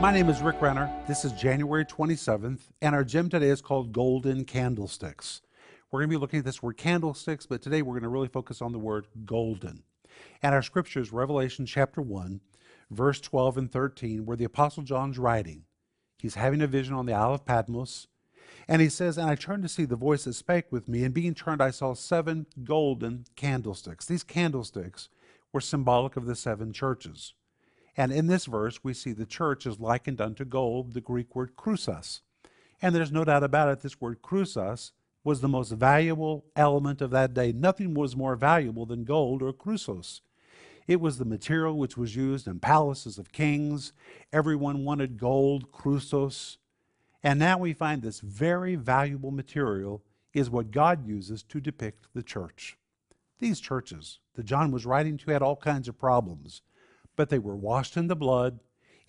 My name is Rick Renner. This is January 27th, and our gem today is called Golden Candlesticks. We're going to be looking at this word candlesticks, but today we're going to really focus on the word golden. And our scripture is Revelation chapter 1, verse 12 and 13, where the Apostle John's writing. He's having a vision on the Isle of Patmos, and he says, And I turned to see the voice that spake with me, and being turned, I saw seven golden candlesticks. These candlesticks were symbolic of the seven churches. And in this verse, we see the church is likened unto gold, the Greek word chrusos. And there's no doubt about it, this word chrusos was the most valuable element of that day. Nothing was more valuable than gold or chrusos. It was the material which was used in palaces of kings. Everyone wanted gold, chrusos. And now we find this very valuable material is what God uses to depict the church. These churches that John was writing to had all kinds of problems, but they were washed in the blood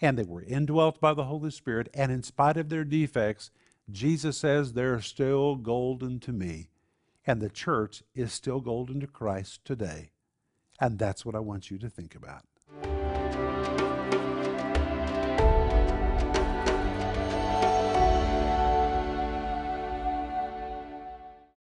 and they were indwelt by the Holy Spirit. And in spite of their defects, Jesus says they're still golden to me. And the church is still golden to Christ today. And that's what I want you to think about.